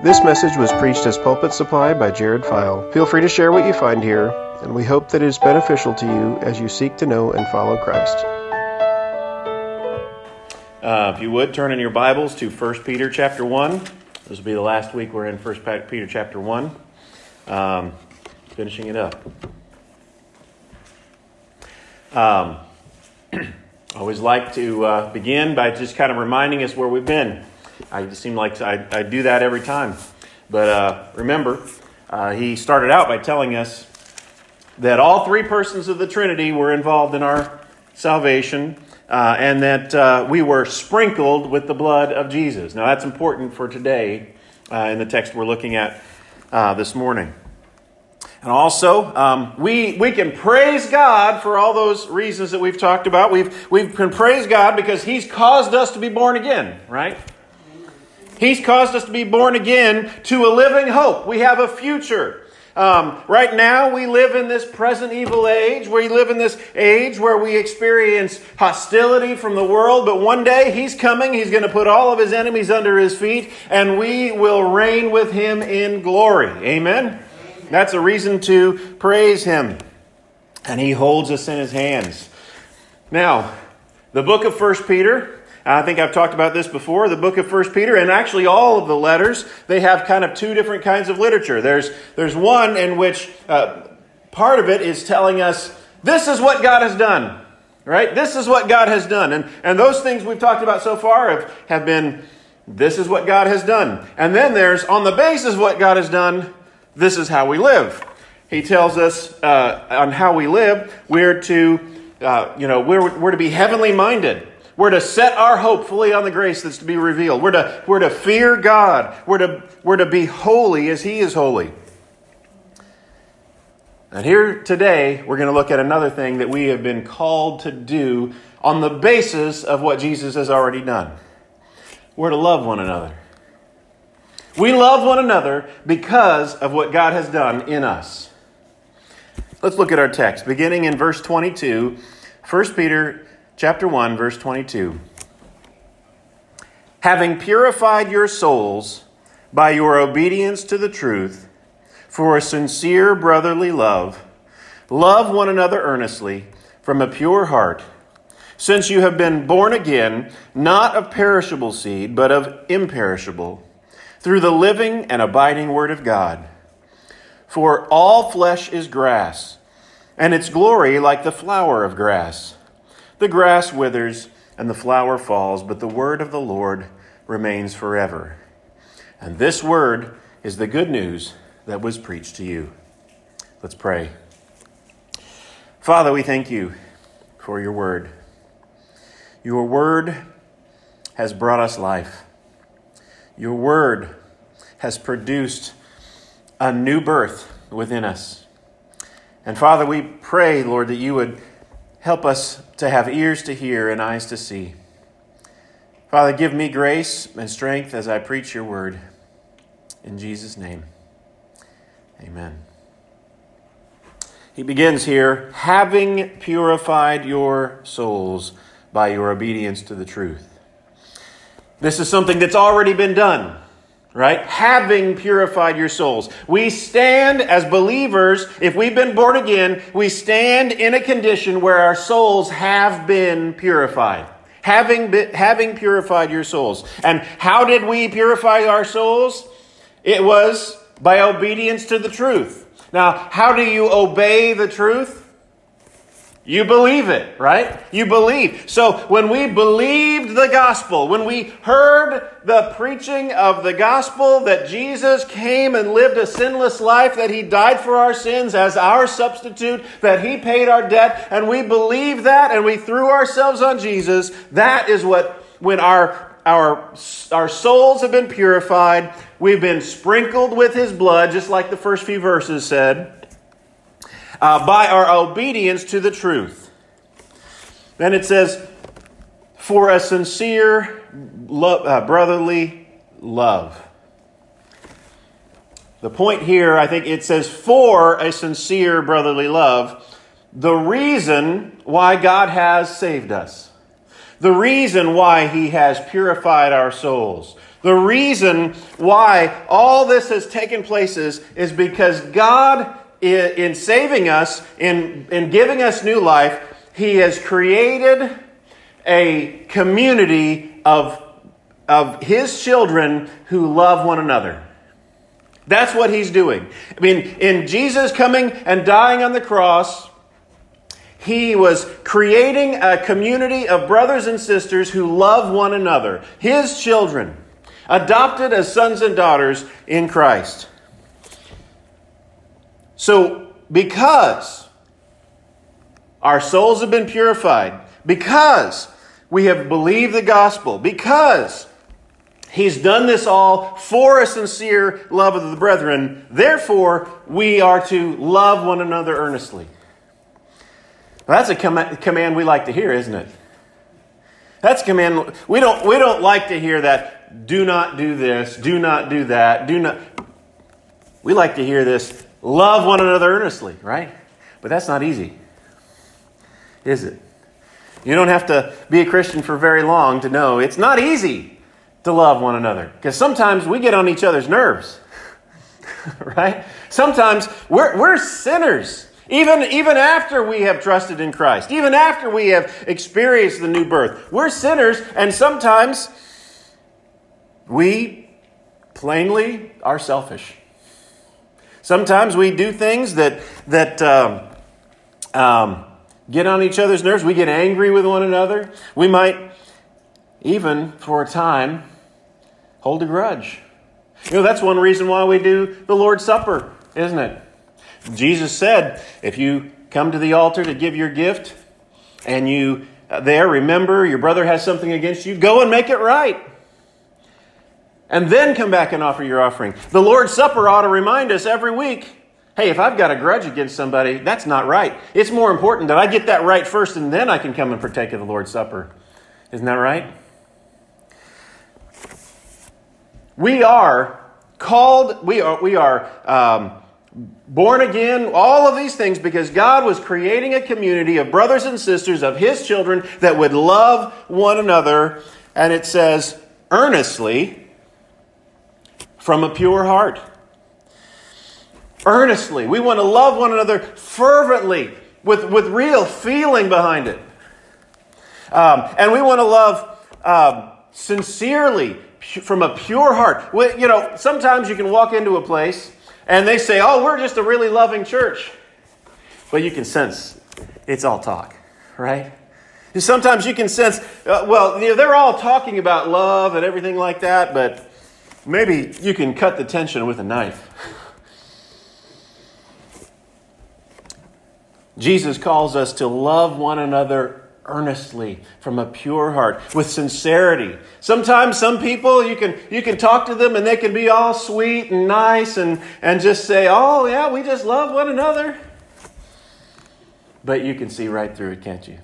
This message was preached as Pulpit Supply by Jared File. Feel free to share what you find here, and we hope that it is beneficial to you as you seek to know and follow Christ. Uh, if you would, turn in your Bibles to 1 Peter chapter 1. This will be the last week we're in 1 Peter chapter 1. Um, finishing it up. Um, I always like to uh, begin by just kind of reminding us where we've been. I just seem like I, I do that every time. But uh, remember, uh, he started out by telling us that all three persons of the Trinity were involved in our salvation. Uh, and that uh, we were sprinkled with the blood of Jesus. Now, that's important for today uh, in the text we're looking at uh, this morning. And also, um, we, we can praise God for all those reasons that we've talked about. We've, we can praise God because He's caused us to be born again, right? He's caused us to be born again to a living hope. We have a future. Um, right now, we live in this present evil age. We live in this age where we experience hostility from the world, but one day He's coming. He's going to put all of His enemies under His feet, and we will reign with Him in glory. Amen? That's a reason to praise Him. And He holds us in His hands. Now, the book of First Peter I think I've talked about this before. The book of First Peter, and actually all of the letters, they have kind of two different kinds of literature. There's, there's one in which uh, part of it is telling us this is what God has done, right? This is what God has done. And, and those things we've talked about so far have, have been this is what God has done. And then there's on the basis of what God has done, this is how we live. He tells us uh, on how we live, we're to, uh, you know, we're, we're to be heavenly minded. We're to set our hope fully on the grace that's to be revealed. We're to, we're to fear God. We're to, we're to be holy as He is holy. And here today, we're going to look at another thing that we have been called to do on the basis of what Jesus has already done. We're to love one another. We love one another because of what God has done in us. Let's look at our text, beginning in verse 22, 1 Peter chapter 1, verse 22. Having purified your souls by your obedience to the truth, for a sincere brotherly love, love one another earnestly from a pure heart, since you have been born again, not of perishable seed, but of imperishable, through the living and abiding Word of God. For all flesh is grass, and its glory like the flower of grass. The grass withers and the flower falls, but the word of the Lord remains forever. And this word is the good news that was preached to you. Let's pray. Father, we thank you for your word. Your word has brought us life. Your word has produced a new birth within us. And Father, we pray, Lord, that you would Help us to have ears to hear and eyes to see. Father, give me grace and strength as I preach your word. In Jesus' name, amen. He begins here having purified your souls by your obedience to the truth. This is something that's already been done right? Having purified your souls. We stand as believers, if we've been born again, we stand in a condition where our souls have been purified. Having, been, having purified your souls. And how did we purify our souls? It was by obedience to the truth. Now, how do you obey the truth? You believe it, right? You believe. So when we believed the gospel, when we heard the preaching of the gospel that Jesus came and lived a sinless life, that he died for our sins as our substitute, that he paid our debt, and we believed that and we threw ourselves on Jesus, that is what, when our, our, our souls have been purified, we've been sprinkled with his blood, just like the first few verses said uh, by our obedience to the truth. Then it says, for a sincere lo- uh, brotherly love. The point here, I think it says, for a sincere brotherly love, the reason why God has saved us. The reason why He has purified our souls. The reason why all this has taken place is, is because God, in saving us, in, in giving us new life, He has created a community of, of His children who love one another. That's what He's doing. I mean, in Jesus coming and dying on the cross, he was creating a community of brothers and sisters who love one another, his children, adopted as sons and daughters in Christ. So, because our souls have been purified, because we have believed the gospel, because He's done this all for a sincere love of the brethren, therefore, we are to love one another earnestly. Well, that's a com- command we like to hear, isn't it? That's a command. We don't, we don't like to hear that, do not do this, do not do that, do not. We like to hear this, love one another earnestly, right? But that's not easy, is it? You don't have to be a Christian for very long to know it's not easy to love one another because sometimes we get on each other's nerves, right? Sometimes we're, we're sinners. Even, even after we have trusted in Christ, even after we have experienced the new birth, we're sinners, and sometimes we plainly are selfish. Sometimes we do things that, that um, um, get on each other's nerves. We get angry with one another. We might, even for a time, hold a grudge. You know, that's one reason why we do the Lord's Supper, isn't it? Jesus said, if you come to the altar to give your gift and you uh, there remember your brother has something against you, go and make it right. And then come back and offer your offering. The Lord's Supper ought to remind us every week hey, if I've got a grudge against somebody, that's not right. It's more important that I get that right first and then I can come and partake of the Lord's Supper. Isn't that right? We are called, we are, we are um, born again, all of these things because God was creating a community of brothers and sisters of His children that would love one another. And it says, earnestly from a pure heart. Earnestly. We want to love one another fervently with, with real feeling behind it. Um, and we want to love um, sincerely from a pure heart. We, you know, sometimes you can walk into a place and they say, oh, we're just a really loving church. But you can sense it's all talk, right? Sometimes you can sense, uh, well, you know, they're all talking about love and everything like that, but maybe you can cut the tension with a knife. Jesus calls us to love one another earnestly from a pure heart with sincerity. Sometimes some people you can you can talk to them and they can be all sweet and nice and and just say oh yeah we just love one another. But you can see right through it can't you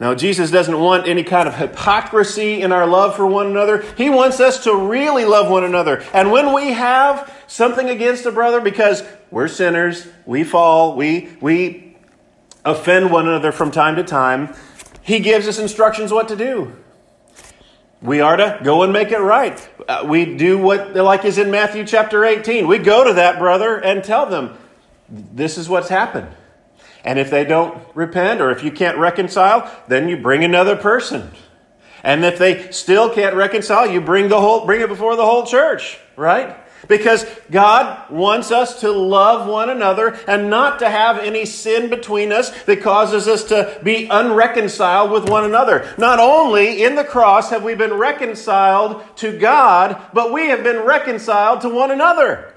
now jesus doesn't want any kind of hypocrisy in our love for one another he wants us to really love one another and when we have something against a brother because we're sinners we fall we we offend one another from time to time, he gives us instructions what to do. We are to go and make it right. Uh, we do what, like is in Matthew chapter 18. We go to that brother and tell them, this is what's happened. And if they don't repent or if you can't reconcile, then you bring another person. And if they still can't reconcile, you bring the whole bring it before the whole church, right? Because God wants us to love one another and not to have any sin between us that causes us to be unreconciled with one another. Not only in the cross have we been reconciled to God, but we have been reconciled to one another.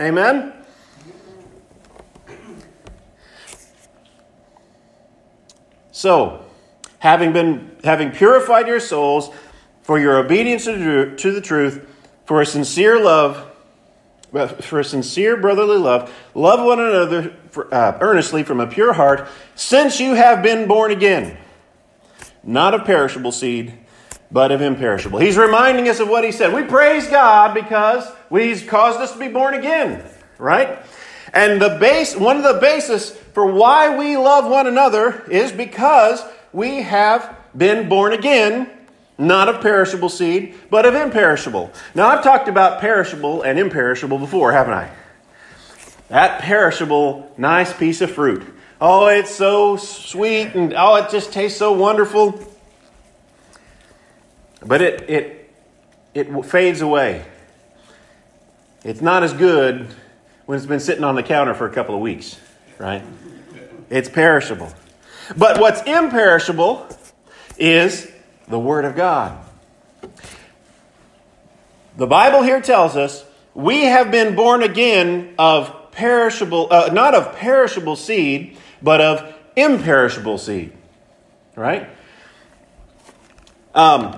Amen? So, having been having purified your souls for your obedience to the truth, for a sincere love, for a sincere brotherly love, love one another for, uh, earnestly from a pure heart, since you have been born again, not of perishable seed, but of imperishable. He's reminding us of what he said. We praise God because he's caused us to be born again, right? And the base, one of the basis for why we love one another is because we have been born again, not of perishable seed, but of imperishable. Now, I've talked about perishable and imperishable before, haven't I? That perishable, nice piece of fruit. Oh, it's so sweet and oh, it just tastes so wonderful. But it, it, it fades away. It's not as good when it's been sitting on the counter for a couple of weeks, right? It's perishable. But what's imperishable is the Word of God. The Bible here tells us we have been born again of perishable, uh, not of perishable seed, but of imperishable seed. Right? Um,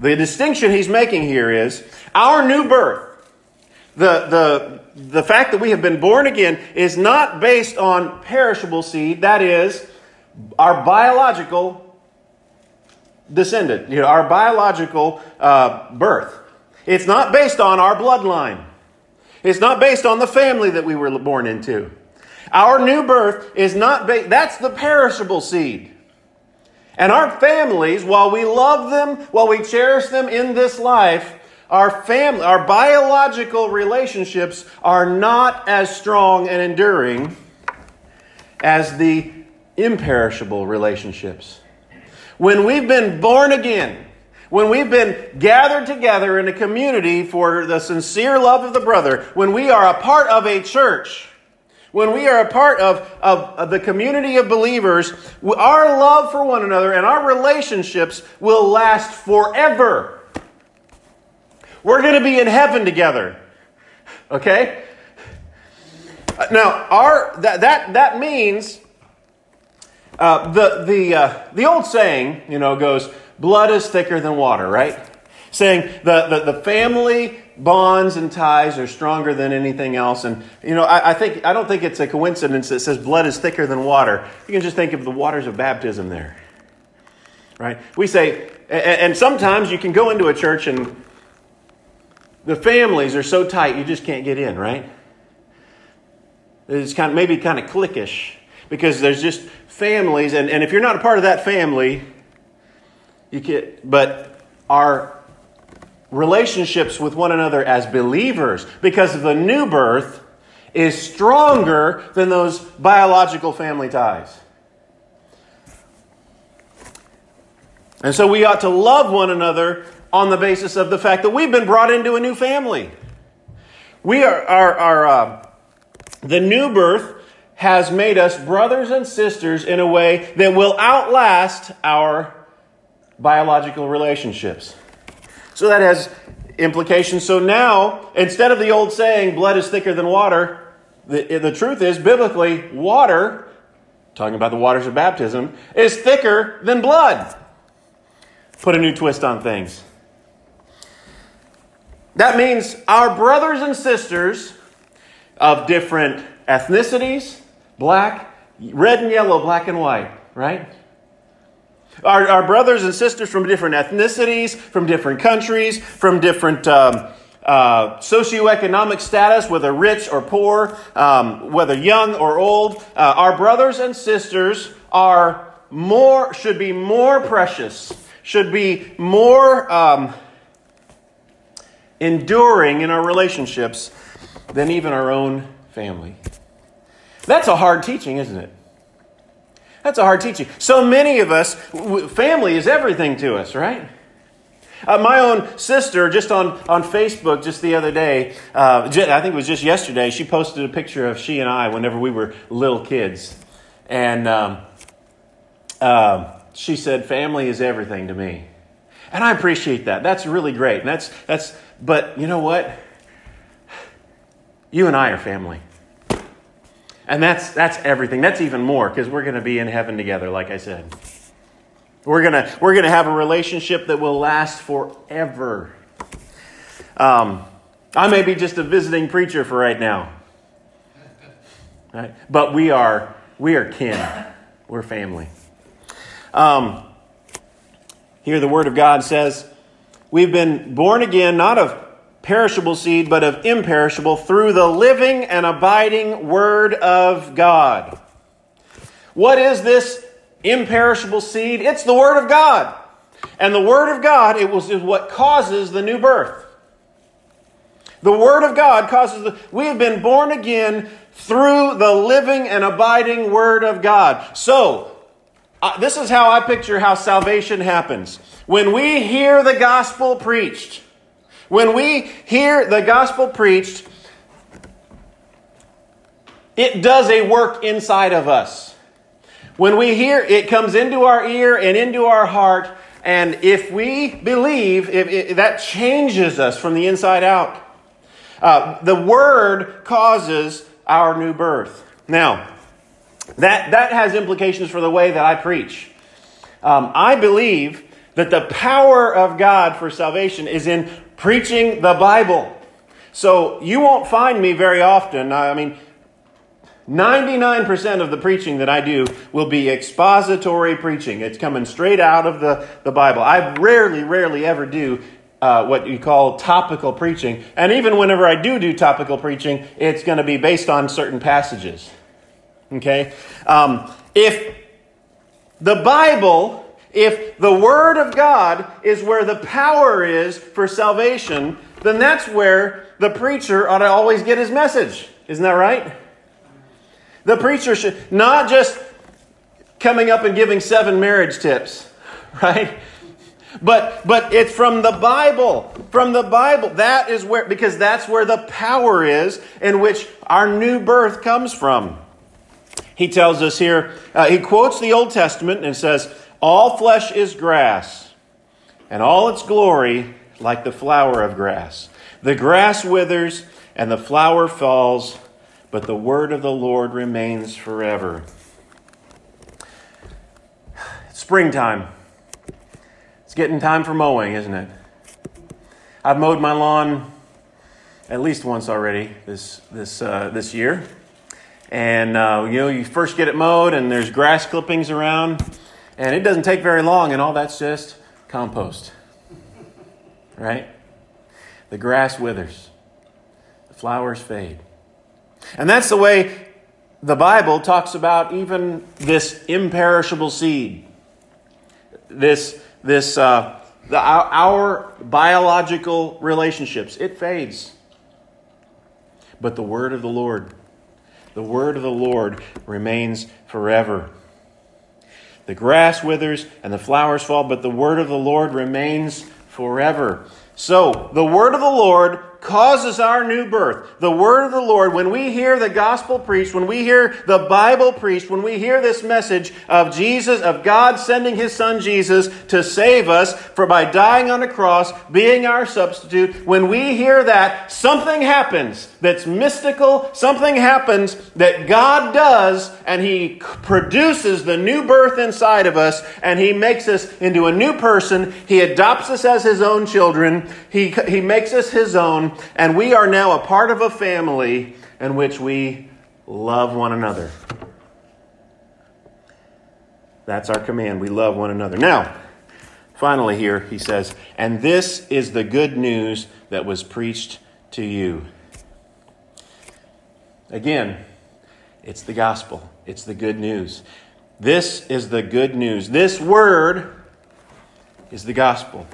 the distinction he's making here is our new birth. The, the, the fact that we have been born again is not based on perishable seed, that is, our biological descendant, you know, our biological uh, birth. It's not based on our bloodline. It's not based on the family that we were born into. Our new birth is not based, that's the perishable seed. And our families, while we love them, while we cherish them in this life, our family, our biological relationships are not as strong and enduring as the imperishable relationships. When we've been born again, when we've been gathered together in a community for the sincere love of the brother, when we are a part of a church, when we are a part of, of, of, the community of believers, our love for one another and our relationships will last forever. We're going to be in heaven together. Okay? Now, our, that, that, that means uh, the, the, uh, the old saying, you know, goes, blood is thicker than water, right? Saying the, the, the family bonds and ties are stronger than anything else. And, you know, I, I, think, I don't think it's a coincidence that says blood is thicker than water. You can just think of the waters of baptism there, right? We say, and, and sometimes you can go into a church and the families are so tight you just can't get in, right? It's kind of, maybe kind of cliquish because there's just families, and, and if you're not a part of that family, you get, but our relationships with one another as believers, because of the new birth, is stronger than those biological family ties. And so we ought to love one another on the basis of the fact that we've been brought into a new family. We are, are, are uh, the new birth has made us brothers and sisters in a way that will outlast our biological relationships. So that has implications. So now, instead of the old saying, blood is thicker than water, the, the truth is, biblically, water, talking about the waters of baptism, is thicker than blood. Put a new twist on things. That means our brothers and sisters of different ethnicities, black, red and yellow, black and white, right? Our, our brothers and sisters from different ethnicities, from different countries, from different um, uh, socioeconomic status, whether rich or poor, um, whether young or old, uh, our brothers and sisters are more, should be more precious, should be more um, enduring in our relationships than even our own family. That's a hard teaching, isn't it? That's a hard teaching. So many of us, family is everything to us, right? Uh, my own sister, just on, on Facebook just the other day, uh, I think it was just yesterday, she posted a picture of she and I whenever we were little kids. And um, uh, she said, Family is everything to me. And I appreciate that. That's really great. And that's, that's, but you know what? You and I are family. And that's, that's everything. That's even more because we're going to be in heaven together, like I said. We're going to we're to have a relationship that will last forever. Um, I may be just a visiting preacher for right now. Right? But we are, we are kin. We're family. Um, here the Word of God says, We've been born again, not of perishable seed, but of imperishable, through the living and abiding Word of God. What is this imperishable seed? It's the Word of God. And the Word of God it was, is what causes the new birth. The Word of God causes the. We have been born again through the living and abiding Word of God. So, uh, this is how I picture how salvation happens. When we hear the gospel preached, when we hear the gospel preached, it does a work inside of us. When we hear, it comes into our ear and into our heart, and if we believe, if, that changes us from the inside out. Uh, the word causes our new birth. Now, that, that has implications for the way that I preach. Um, I believe that the power of God for salvation is in preaching the Bible. So you won't find me very often. I mean, 99% of the preaching that I do will be expository preaching. It's coming straight out of the, the Bible. I rarely, rarely ever do uh, what you call topical preaching. And even whenever I do do topical preaching, it's going to be based on certain passages. Okay? Um, if the Bible, if the Word of God is where the power is for salvation, then that's where the preacher ought to always get his message. Isn't that right? The preacher should not just coming up and giving seven marriage tips, right? But but it's from the Bible. From the Bible. That is where because that's where the power is in which our new birth comes from. He tells us here, uh, he quotes the Old Testament and says, All flesh is grass, and all its glory like the flower of grass. The grass withers and the flower falls, but the word of the Lord remains forever. Springtime. It's getting time for mowing, isn't it? I've mowed my lawn at least once already this, this, uh, this year. And, uh, you know, you first get it mowed and there's grass clippings around, and it doesn't take very long, and all that's just compost. Right? The grass withers, the flowers fade. And that's the way the Bible talks about even this imperishable seed. This, this, uh, the, our, our biological relationships, it fades. But the word of the Lord, the word of the Lord remains forever. The grass withers and the flowers fall, but the word of the Lord remains forever. So, the word of the Lord causes our new birth. The word of the Lord, when we hear the gospel preached, when we hear the Bible preached, when we hear this message of Jesus, of God sending his son Jesus to save us for by dying on a cross, being our substitute, when we hear that, something happens that's mystical, something happens that God does, and he produces the new birth inside of us, and he makes us into a new person. He adopts us as his own children. He, he makes us his own and we are now a part of a family in which we love one another. That's our command. We love one another. Now, finally, here he says, and this is the good news that was preached to you. Again, it's the gospel, it's the good news. This is the good news. This word is the gospel.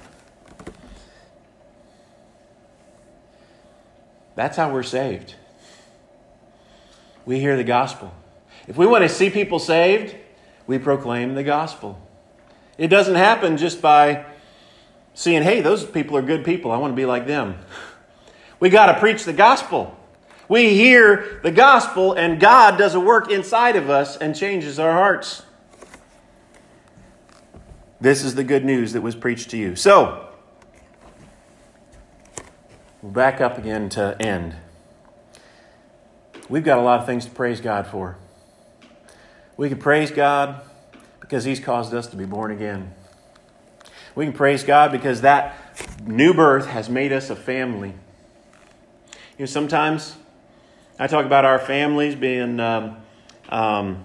That's how we're saved. We hear the gospel. If we want to see people saved, we proclaim the gospel. It doesn't happen just by seeing, hey, those people are good people. I want to be like them. We got to preach the gospel. We hear the gospel, and God does a work inside of us and changes our hearts. This is the good news that was preached to you. So, We'll back up again to end. We've got a lot of things to praise God for. We can praise God because He's caused us to be born again. We can praise God because that new birth has made us a family. You know, sometimes I talk about our families being um, um,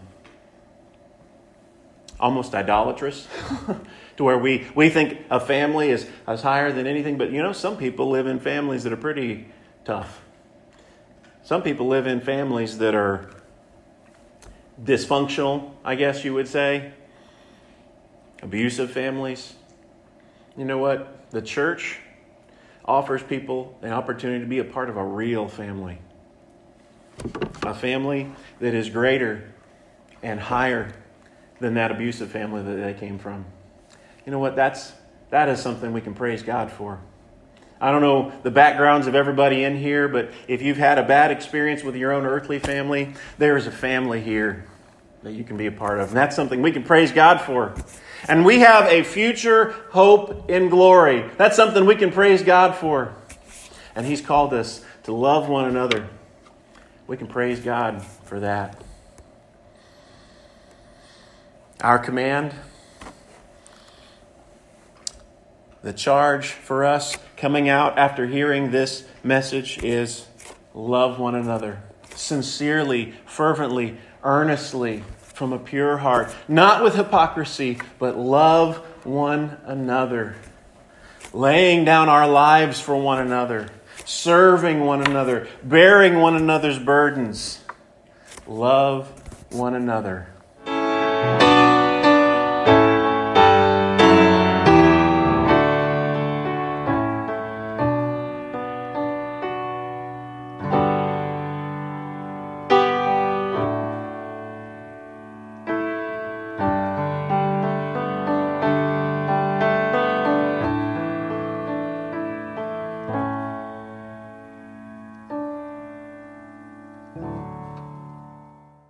almost idolatrous. to where we, we think a family is, is higher than anything. But you know, some people live in families that are pretty tough. Some people live in families that are dysfunctional, I guess you would say. abusive families. You know what? The church offers people an opportunity to be a part of a real family. A family that is greater and higher than that abusive family that they came from. You know what? That's, that is something we can praise God for. I don't know the backgrounds of everybody in here, but if you've had a bad experience with your own earthly family, there is a family here that you can be a part of. And that's something we can praise God for. And we have a future hope in glory. That's something we can praise God for. And He's called us to love one another. We can praise God for that. Our command, the charge for us coming out after hearing this message is love one another sincerely, fervently, earnestly from a pure heart, not with hypocrisy, but love one another, laying down our lives for one another, serving one another, bearing one another's burdens. Love one another.